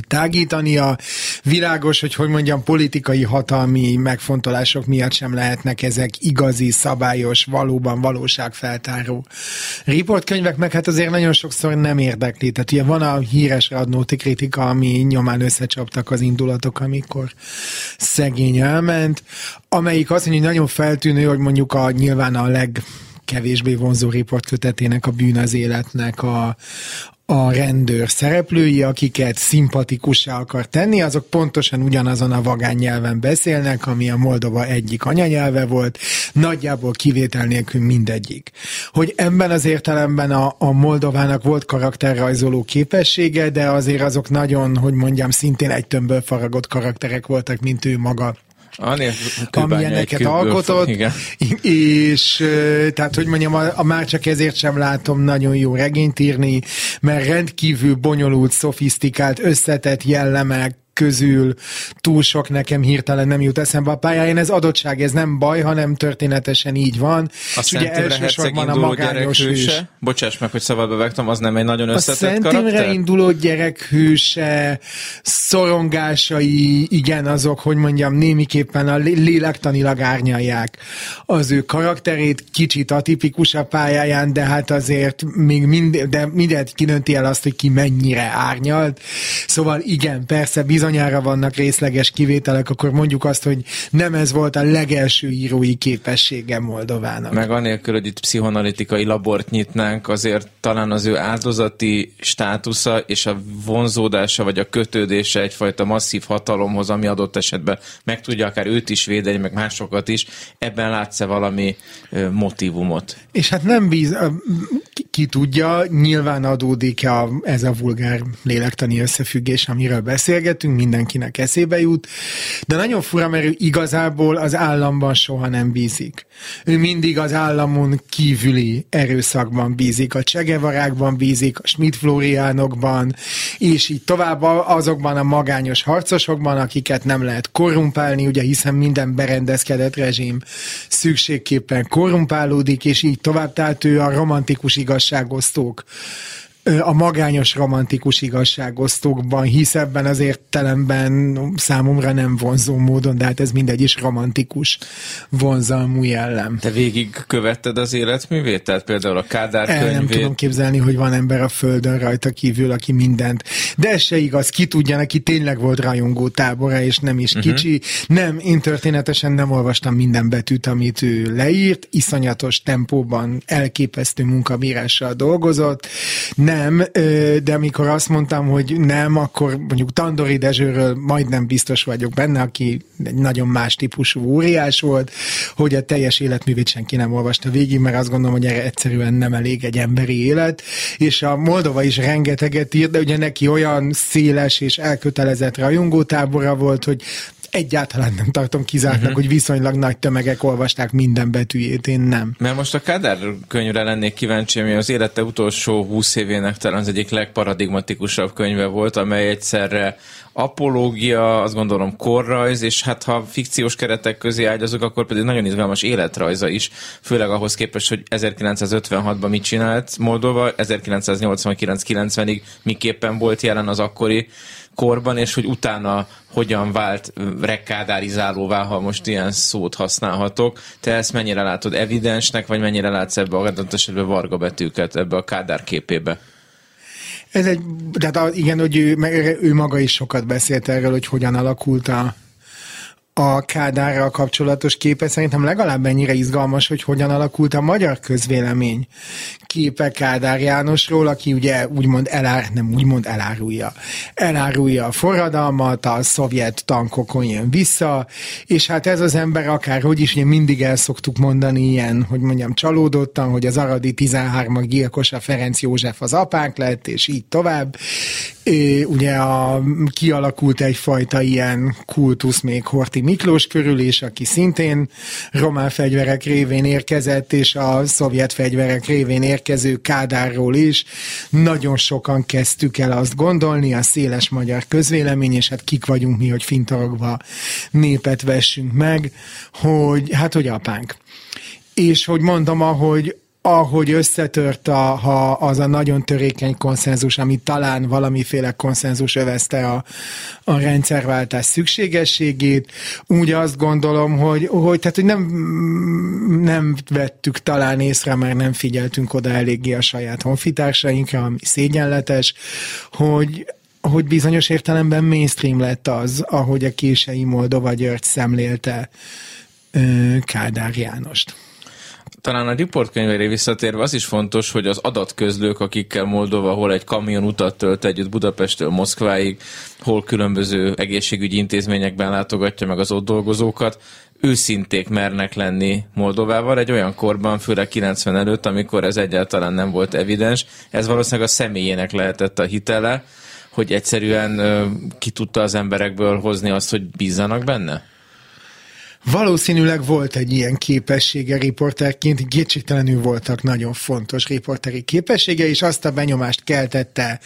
tágítania. Világos, hogy hogy mondjam, politikai hatalmi megfontolások miatt sem lehetnek ezek igazi, szabályos, valóban valóságfeltáró riportkönyvek, meg hát azért nagyon sokszor nem érdekli. Tehát ugye van a híres Radnóti kritika, ami nyomán összecsaptak az indulatok, amikor szegény elment, amelyik azt mondja, hogy nagyon feltűnő, hogy mondjuk a nyilván a leg kevésbé vonzó riportkötetének a bűn az életnek a, a rendőr szereplői, akiket szimpatikussá akar tenni, azok pontosan ugyanazon a vagány nyelven beszélnek, ami a Moldova egyik anyanyelve volt, nagyjából kivétel nélkül mindegyik. Hogy ebben az értelemben a, a Moldovának volt karakterrajzoló képessége, de azért azok nagyon, hogy mondjam, szintén egy tömbből faragott karakterek voltak, mint ő maga amilyeneket alkotott, igen. és tehát, hogy mondjam, a, a már csak ezért sem látom nagyon jó regényt írni, mert rendkívül bonyolult, szofisztikált, összetett jellemek, közül túl sok nekem hirtelen nem jut eszembe a pályáján. Ez adottság, ez nem baj, hanem történetesen így van. A és ugye elsősorban a magányos hőse. Bocsáss meg, hogy szabadba vegtem, az nem egy nagyon összetett a karakter? A induló gyerek hőse, szorongásai, igen, azok, hogy mondjam, némiképpen a lélektanilag árnyalják az ő karakterét, kicsit atipikus a pályáján, de hát azért még mind, de mindent kinönti el azt, hogy ki mennyire árnyalt. Szóval igen, persze, bizony bizonyára vannak részleges kivételek, akkor mondjuk azt, hogy nem ez volt a legelső írói képessége Moldovának. Meg anélkül, hogy itt pszichoanalitikai labort nyitnánk, azért talán az ő áldozati státusza és a vonzódása vagy a kötődése egyfajta masszív hatalomhoz, ami adott esetben meg tudja akár őt is védeni, meg másokat is, ebben látsz-e valami motivumot? És hát nem bíz, ki tudja, nyilván adódik a, ez a vulgár lélektani összefüggés, amiről beszélgetünk, mindenkinek eszébe jut, de nagyon fura, mert ő igazából az államban soha nem bízik. Ő mindig az államon kívüli erőszakban bízik, a csegevarákban bízik, a Schmidt Floriánokban, és így tovább azokban a magányos harcosokban, akiket nem lehet korrumpálni, ugye hiszen minden berendezkedett rezsim szükségképpen korrumpálódik, és így tovább, tehát ő a romantikus igazságosztók a magányos romantikus igazságosztókban hisz ebben az értelemben számomra nem vonzó módon, de hát ez mindegy is romantikus vonzalmú jellem. Te végig követted az életművét? Tehát például a Kádár El könyvét? nem tudom képzelni, hogy van ember a földön rajta kívül, aki mindent. De ez se igaz, ki tudja, neki tényleg volt rajongó tábora, és nem is uh-huh. kicsi. Nem, én történetesen nem olvastam minden betűt, amit ő leírt, iszonyatos tempóban elképesztő munkabírással dolgozott, nem, de amikor azt mondtam, hogy nem, akkor mondjuk Tandori Dezsőről majdnem biztos vagyok benne, aki egy nagyon más típusú óriás volt, hogy a teljes életművét senki nem olvasta végig, mert azt gondolom, hogy erre egyszerűen nem elég egy emberi élet, és a Moldova is rengeteget írt, de ugye neki olyan széles és elkötelezett rajongótábora volt, hogy egyáltalán nem tartom kizártnak, uh-huh. hogy viszonylag nagy tömegek olvasták minden betűjét, én nem. Mert most a Kádár könyvre lennék kíváncsi, ami az élete utolsó húsz évének talán az egyik legparadigmatikusabb könyve volt, amely egyszerre apológia, azt gondolom korrajz, és hát ha fikciós keretek közé ágyazok, akkor pedig nagyon izgalmas életrajza is, főleg ahhoz képest, hogy 1956-ban mit csinált Moldova, 1989-90-ig miképpen volt jelen az akkori korban, és hogy utána hogyan vált rekádárizálóvá, ha most ilyen szót használhatok. Te ezt mennyire látod evidensnek, vagy mennyire látsz ebbe a esetben varga betűket ebbe a Kádár képébe? Ez egy, tehát igen, hogy ő, ő maga is sokat beszélt erről, hogy hogyan alakult a, a Kádárral kapcsolatos képe szerintem legalább ennyire izgalmas, hogy hogyan alakult a magyar közvélemény képe Kádár Jánosról, aki ugye úgymond elár, nem úgymond elárulja. Elárulja a forradalmat, a szovjet tankokon jön vissza, és hát ez az ember akár, hogy is mindig el szoktuk mondani ilyen, hogy mondjam, csalódottan, hogy az Aradi 13-ak gyilkosa Ferenc József az apánk lett, és így tovább. É, ugye a, kialakult egyfajta ilyen kultusz még Horti Miklós körül is, aki szintén román fegyverek révén érkezett, és a szovjet fegyverek révén érkező Kádárról is. Nagyon sokan kezdtük el azt gondolni, a széles magyar közvélemény, és hát kik vagyunk mi, hogy fintorogva népet vessünk meg, hogy hát, hogy apánk. És hogy mondom, ahogy ahogy összetört a, ha az a nagyon törékeny konszenzus, ami talán valamiféle konszenzus övezte a, a rendszerváltás szükségességét, úgy azt gondolom, hogy, hogy, tehát, hogy nem, nem vettük talán észre, mert nem figyeltünk oda eléggé a saját honfitársainkra, ami szégyenletes, hogy hogy bizonyos értelemben mainstream lett az, ahogy a kései Moldova György szemlélte Kádár Jánost talán a riportkönyvére visszatérve az is fontos, hogy az adatközlők, akikkel Moldova hol egy kamion utat tölt együtt Budapesttől Moszkváig, hol különböző egészségügyi intézményekben látogatja meg az ott dolgozókat, őszinték mernek lenni Moldovával egy olyan korban, főleg 90 előtt, amikor ez egyáltalán nem volt evidens. Ez valószínűleg a személyének lehetett a hitele, hogy egyszerűen ki tudta az emberekből hozni azt, hogy bízzanak benne? Valószínűleg volt egy ilyen képessége riporterként, kétségtelenül voltak nagyon fontos riporteri képessége, és azt a benyomást keltette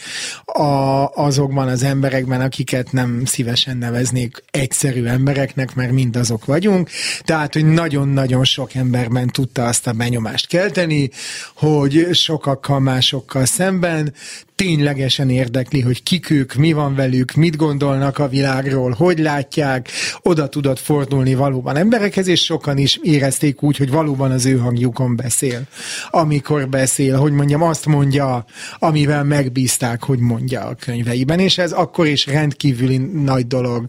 a, azokban az emberekben, akiket nem szívesen neveznék egyszerű embereknek, mert mind azok vagyunk. Tehát, hogy nagyon-nagyon sok emberben tudta azt a benyomást kelteni, hogy sokakkal másokkal szemben ténylegesen érdekli, hogy kik ők, mi van velük, mit gondolnak a világról, hogy látják, oda tudott fordulni valóban emberekhez, és sokan is érezték úgy, hogy valóban az ő hangjukon beszél. Amikor beszél, hogy mondjam, azt mondja, amivel megbízták, hogy mondja a könyveiben, és ez akkor is rendkívüli nagy dolog,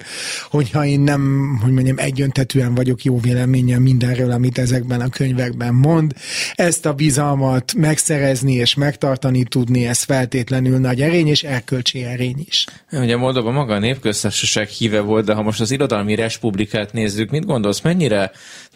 hogyha én nem, hogy mondjam, egyöntetően vagyok jó véleménye mindenről, amit ezekben a könyvekben mond. Ezt a bizalmat megszerezni és megtartani tudni, ez feltétlenül hihetetlenül nagy erény, és erkölcsi erény is. Ugye Moldova maga a népköztársaság híve volt, de ha most az irodalmi respublikát nézzük, mit gondolsz, mennyire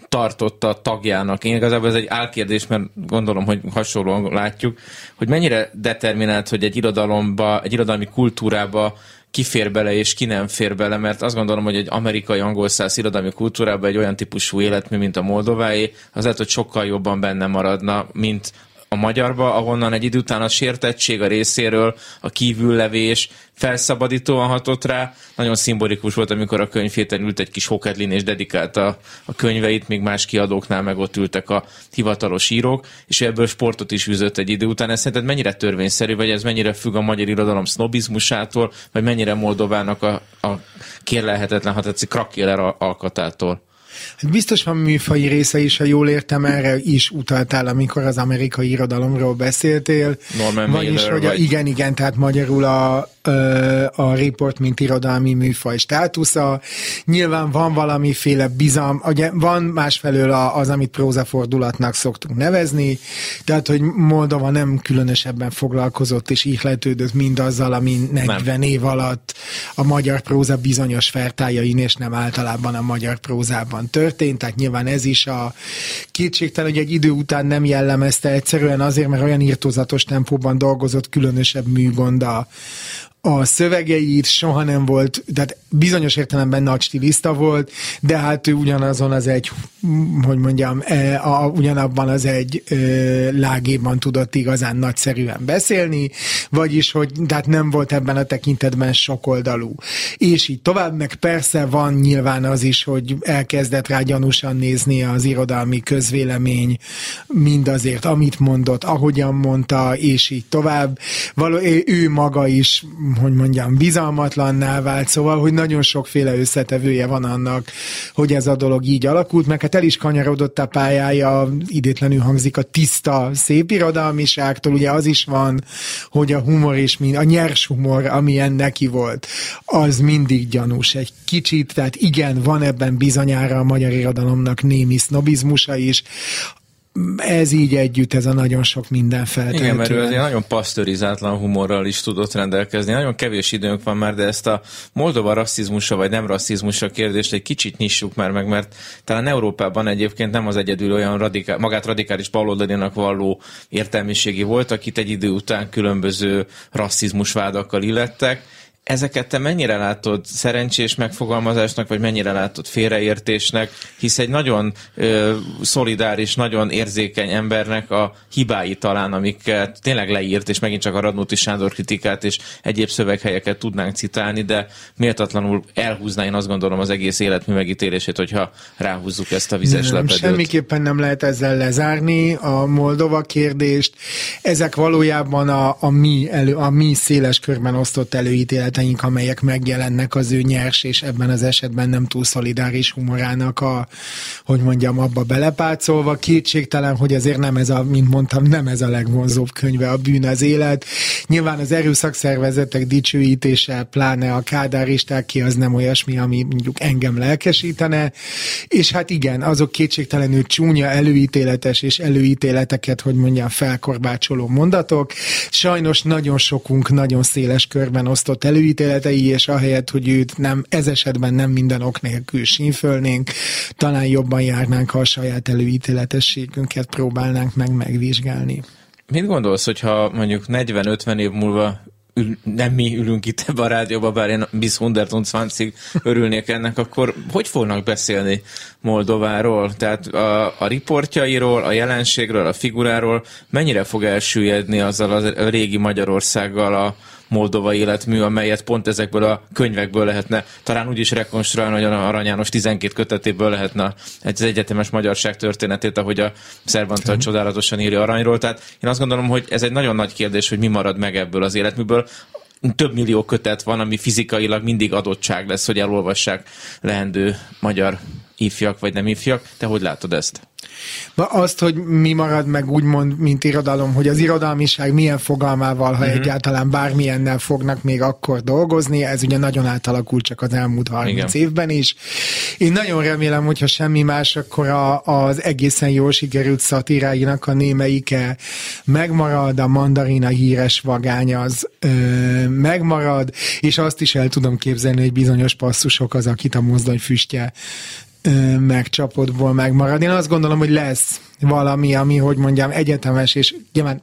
tartotta tagjának? Én igazából ez egy álkérdés, mert gondolom, hogy hasonlóan látjuk, hogy mennyire determinált, hogy egy irodalomba, egy irodalmi kultúrába ki fér bele és ki nem fér bele, mert azt gondolom, hogy egy amerikai angol száz irodalmi kultúrában egy olyan típusú életmű, mint a moldováé, az lehet, hogy sokkal jobban benne maradna, mint a magyarba, ahonnan egy idő után a sértettség a részéről, a kívüllevés felszabadítóan hatott rá. Nagyon szimbolikus volt, amikor a könyvhéten ült egy kis hokedlin és dedikálta a könyveit, még más kiadóknál meg ott ültek a hivatalos írók, és ebből sportot is üzött egy idő után. Ez szerinted mennyire törvényszerű, vagy ez mennyire függ a magyar irodalom sznobizmusától, vagy mennyire Moldovának a, a kérlelhetetlen, ha tetszik, krakéler alkatától? Hát biztos van műfai része is, ha jól értem, erre is utaltál, amikor az amerikai irodalomról beszéltél. Norman Vagyis, Mailer, hogy a, vagy... igen, igen, tehát magyarul a, a report, mint irodalmi műfaj státusza. Nyilván van valamiféle bizalm, ugye van másfelől az, amit prózafordulatnak szoktunk nevezni, tehát, hogy Moldova nem különösebben foglalkozott és ihletődött mindazzal, ami 40 nem. év alatt a magyar próza bizonyos fertájain, és nem általában a magyar prózában történt, tehát nyilván ez is a kétségtelen, hogy egy idő után nem jellemezte egyszerűen azért, mert olyan írtózatos tempóban dolgozott különösebb műgond a, a szövegeit soha nem volt, tehát bizonyos értelemben nagy stiliszta volt, de hát ő ugyanazon az egy, hogy mondjam, e, a, ugyanabban az egy e, lágéban tudott igazán nagyszerűen beszélni, vagyis, hogy tehát nem volt ebben a tekintetben sokoldalú. És így tovább, meg persze van nyilván az is, hogy elkezdett rá gyanúsan nézni az irodalmi közvélemény mindazért, amit mondott, ahogyan mondta, és így tovább. Való, ő maga is hogy mondjam, bizalmatlanná vált, szóval, hogy nagyon sokféle összetevője van annak, hogy ez a dolog így alakult, meg hát el is kanyarodott a pályája, idétlenül hangzik a tiszta szép irodalmiságtól, ugye az is van, hogy a humor és mind, a nyers humor, amilyen neki volt, az mindig gyanús egy kicsit, tehát igen, van ebben bizonyára a magyar irodalomnak némi sznobizmusa is, ez így együtt, ez a nagyon sok minden feltehető. Igen, mert ő azért nagyon pasztörizátlan humorral is tudott rendelkezni. Nagyon kevés időnk van már, de ezt a Moldova rasszizmusa vagy nem rasszizmusa kérdést egy kicsit nyissuk már meg, mert talán Európában egyébként nem az egyedül olyan radikál, magát radikális baloldalinak valló értelmiségi volt, akit egy idő után különböző rasszizmus vádakkal illettek Ezeket te mennyire látod szerencsés megfogalmazásnak, vagy mennyire látod félreértésnek, hisz egy nagyon ö, szolidáris, nagyon érzékeny embernek a hibái talán, amiket tényleg leírt, és megint csak a Radnóti Sándor kritikát és egyéb szöveghelyeket tudnánk citálni, de méltatlanul elhúzná én azt gondolom az egész életmű megítélését, hogyha ráhúzzuk ezt a vizes nem, lepedőt. Semmiképpen nem lehet ezzel lezárni a Moldova kérdést. Ezek valójában a, a, mi, elő, a mi széles körben osztott előítélet ötleteink, amelyek megjelennek az ő nyers, és ebben az esetben nem túl szolidáris humorának a, hogy mondjam, abba belepácolva. Kétségtelen, hogy azért nem ez a, mint mondtam, nem ez a legvonzóbb könyve, a bűn az élet. Nyilván az erőszakszervezetek dicsőítése, pláne a kádáristák ki, az nem olyasmi, ami mondjuk engem lelkesítene. És hát igen, azok kétségtelenül csúnya, előítéletes és előítéleteket, hogy mondjam, felkorbácsoló mondatok. Sajnos nagyon sokunk nagyon széles körben osztott elő előítéletei, és ahelyett, hogy őt nem, ez esetben nem minden ok nélkül sínfölnénk, talán jobban járnánk, ha a saját előítéletességünket próbálnánk meg megvizsgálni. Mit gondolsz, hogyha mondjuk 40-50 év múlva ül, nem mi ülünk itt ebben a rádióban, bár én bis 120 örülnék ennek, akkor hogy fognak beszélni Moldováról? Tehát a, a riportjairól, a jelenségről, a figuráról mennyire fog elsüllyedni azzal a régi Magyarországgal a, moldova életmű, amelyet pont ezekből a könyvekből lehetne talán úgy is rekonstruálni, hogy a Arany János 12 kötetéből lehetne egy egyetemes magyarság történetét, ahogy a Szervanta csodálatosan írja Aranyról. Tehát én azt gondolom, hogy ez egy nagyon nagy kérdés, hogy mi marad meg ebből az életműből több millió kötet van, ami fizikailag mindig adottság lesz, hogy elolvassák lehendő magyar ifjak vagy nem ifjak. Te hogy látod ezt? Na azt, hogy mi marad meg úgymond, mint irodalom, hogy az irodalmiság milyen fogalmával, ha uh-huh. egyáltalán bármilyennel fognak még akkor dolgozni, ez ugye nagyon átalakult csak az elmúlt 30 Igen. évben is. Én nagyon remélem, hogyha semmi más, akkor a, az egészen jól sikerült szatíráinak a némeike megmarad, a mandarina híres vagány az ö, megmarad, és azt is el tudom képzelni, hogy bizonyos passzusok az, akit a mozdony füstje megcsapodból megmarad. Én azt gondolom, hogy lesz valami, ami, hogy mondjam, egyetemes, és nyilván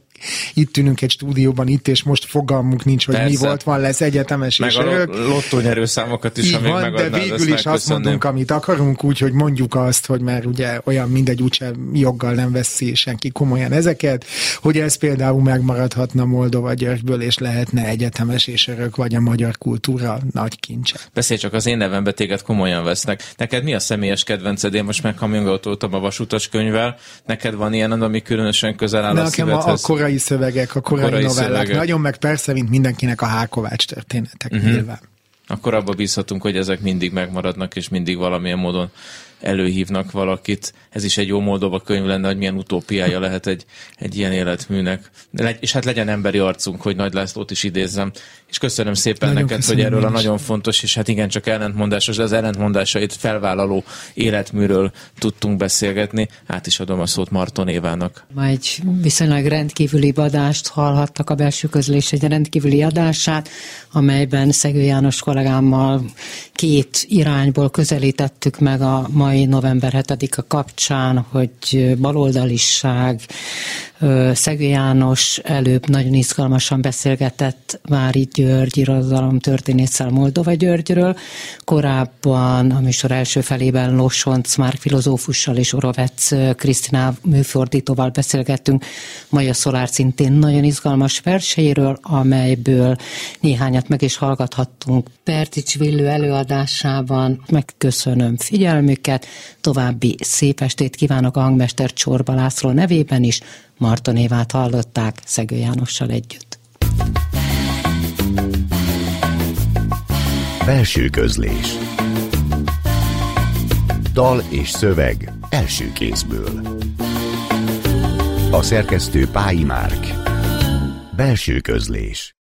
itt ülünk egy stúdióban, itt és most fogalmunk nincs, hogy Persze. mi volt, van, lesz egyetemes meg és a örök. lottónyerőszámokat is, ha még van, de végül is azt mondunk, amit akarunk, úgy, hogy mondjuk azt, hogy már ugye olyan mindegy, úgyse joggal nem veszi senki komolyan ezeket, hogy ez például megmaradhatna Moldova Györgyből, és lehetne egyetemes és örök, vagy a magyar kultúra nagy kincse. Beszélj csak az én nevembe téged komolyan vesznek. Neked mi a személyes kedvenced? Én most meghamjongoltoltam a vasutas könyvvel. Neked van ilyen, ami különösen közel áll Nekem a, a korai szövegek, a korai, korai novellák. Szövegek. Nagyon meg persze, mint mindenkinek a Hákovács történetek uh-huh. nyilván. Akkor abba bízhatunk, hogy ezek mindig megmaradnak, és mindig valamilyen módon előhívnak valakit. Ez is egy jó Moldova könyv lenne, hogy milyen utópiája lehet egy, egy ilyen életműnek. És hát legyen emberi arcunk, hogy Nagy Lászlót is idézzem. És köszönöm szépen nagyon neked, hogy erről a nagyon fontos, és hát igen, csak ellentmondásos, az ellentmondásait felvállaló életműről tudtunk beszélgetni. Át is adom a szót Marton Évának. Ma egy viszonylag rendkívüli adást hallhattak a belső közlés egy rendkívüli adását, amelyben Szegő János kollégámmal két irányból közelítettük meg a mai november 7-a kapcsán, hogy baloldaliság, Szegő János előbb nagyon izgalmasan beszélgetett Vári György irodalom történésszel Moldova Györgyről. Korábban a műsor első felében Losonc már filozófussal és Orovec Krisztina műfordítóval beszélgettünk Maja Szolár szintén nagyon izgalmas verseiről, amelyből néhányat meg is hallgathattunk Pertics Villő előadásában. Megköszönöm figyelmüket, további szép estét kívánok a hangmester Csorba László nevében is, Marton Évát hallották Szegő Jánossal együtt. Belső közlés. Dal és szöveg első kézből. A szerkesztő Pályi Márk. Belső közlés